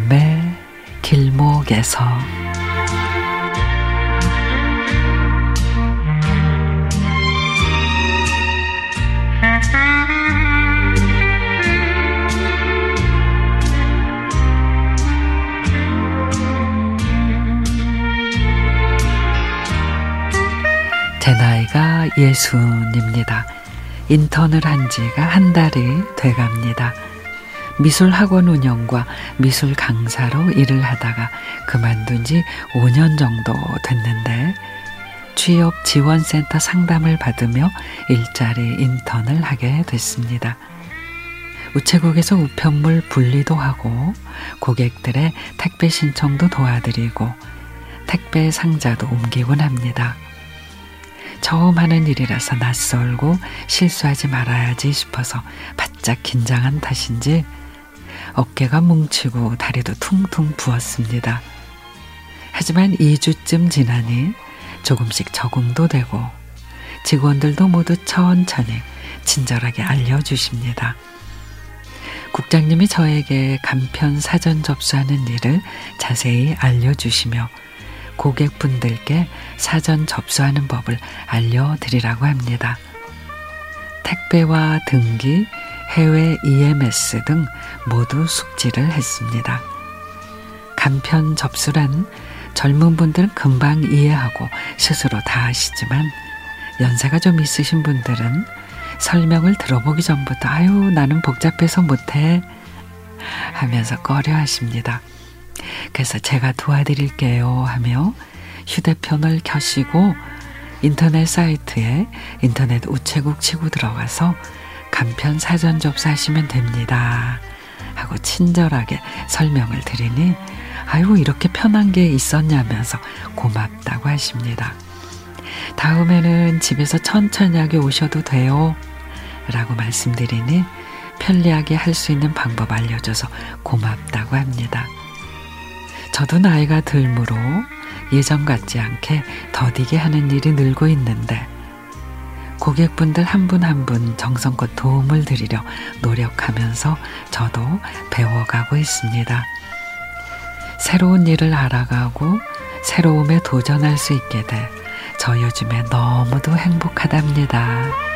삶의 길목에서 제 나이가 예순입니다. 인턴을 한 지가 한 달이 돼갑니다. 미술 학원 운영과 미술 강사로 일을 하다가 그만둔 지 5년 정도 됐는데 취업 지원센터 상담을 받으며 일자리 인턴을 하게 됐습니다. 우체국에서 우편물 분리도 하고 고객들의 택배 신청도 도와드리고 택배 상자도 옮기곤 합니다. 처음 하는 일이라서 낯설고 실수하지 말아야지 싶어서 바짝 긴장한 탓인지 어깨가 뭉치고 다리도 퉁퉁 부었습니다. 하지만 2주쯤 지나니 조금씩 적응도 되고 직원들도 모두 천천히 친절하게 알려주십니다. 국장님이 저에게 간편 사전 접수하는 일을 자세히 알려주시며 고객분들께 사전 접수하는 법을 알려드리라고 합니다. 택배와 등기, 해외 EMS 등 모두 숙지를 했습니다. 간편 접수란 젊은 분들은 금방 이해하고 스스로 다 아시지만 연세가 좀 있으신 분들은 설명을 들어보기 전부터 아유 나는 복잡해서 못해 하면서 꺼려 하십니다. 그래서 제가 도와드릴게요 하며 휴대폰을 켜시고 인터넷 사이트에 인터넷 우체국 치고 들어가서 간편 사전 접수하시면 됩니다. 하고 친절하게 설명을 드리니 아유 이렇게 편한 게 있었냐면서 고맙다고 하십니다. 다음에는 집에서 천천히 하게 오셔도 돼요. 라고 말씀드리니 편리하게 할 수 있는 방법 알려줘서 고맙다고 합니다. 저도 나이가 들므로 예전 같지 않게 더디게 하는 일이 늘고 있는데 고객분들 한 분 한 분 정성껏 도움을 드리려 노력하면서 저도 배워가고 있습니다. 새로운 일을 알아가고 새로움에 도전할 수 있게 돼 저 요즘에 너무도 행복하답니다.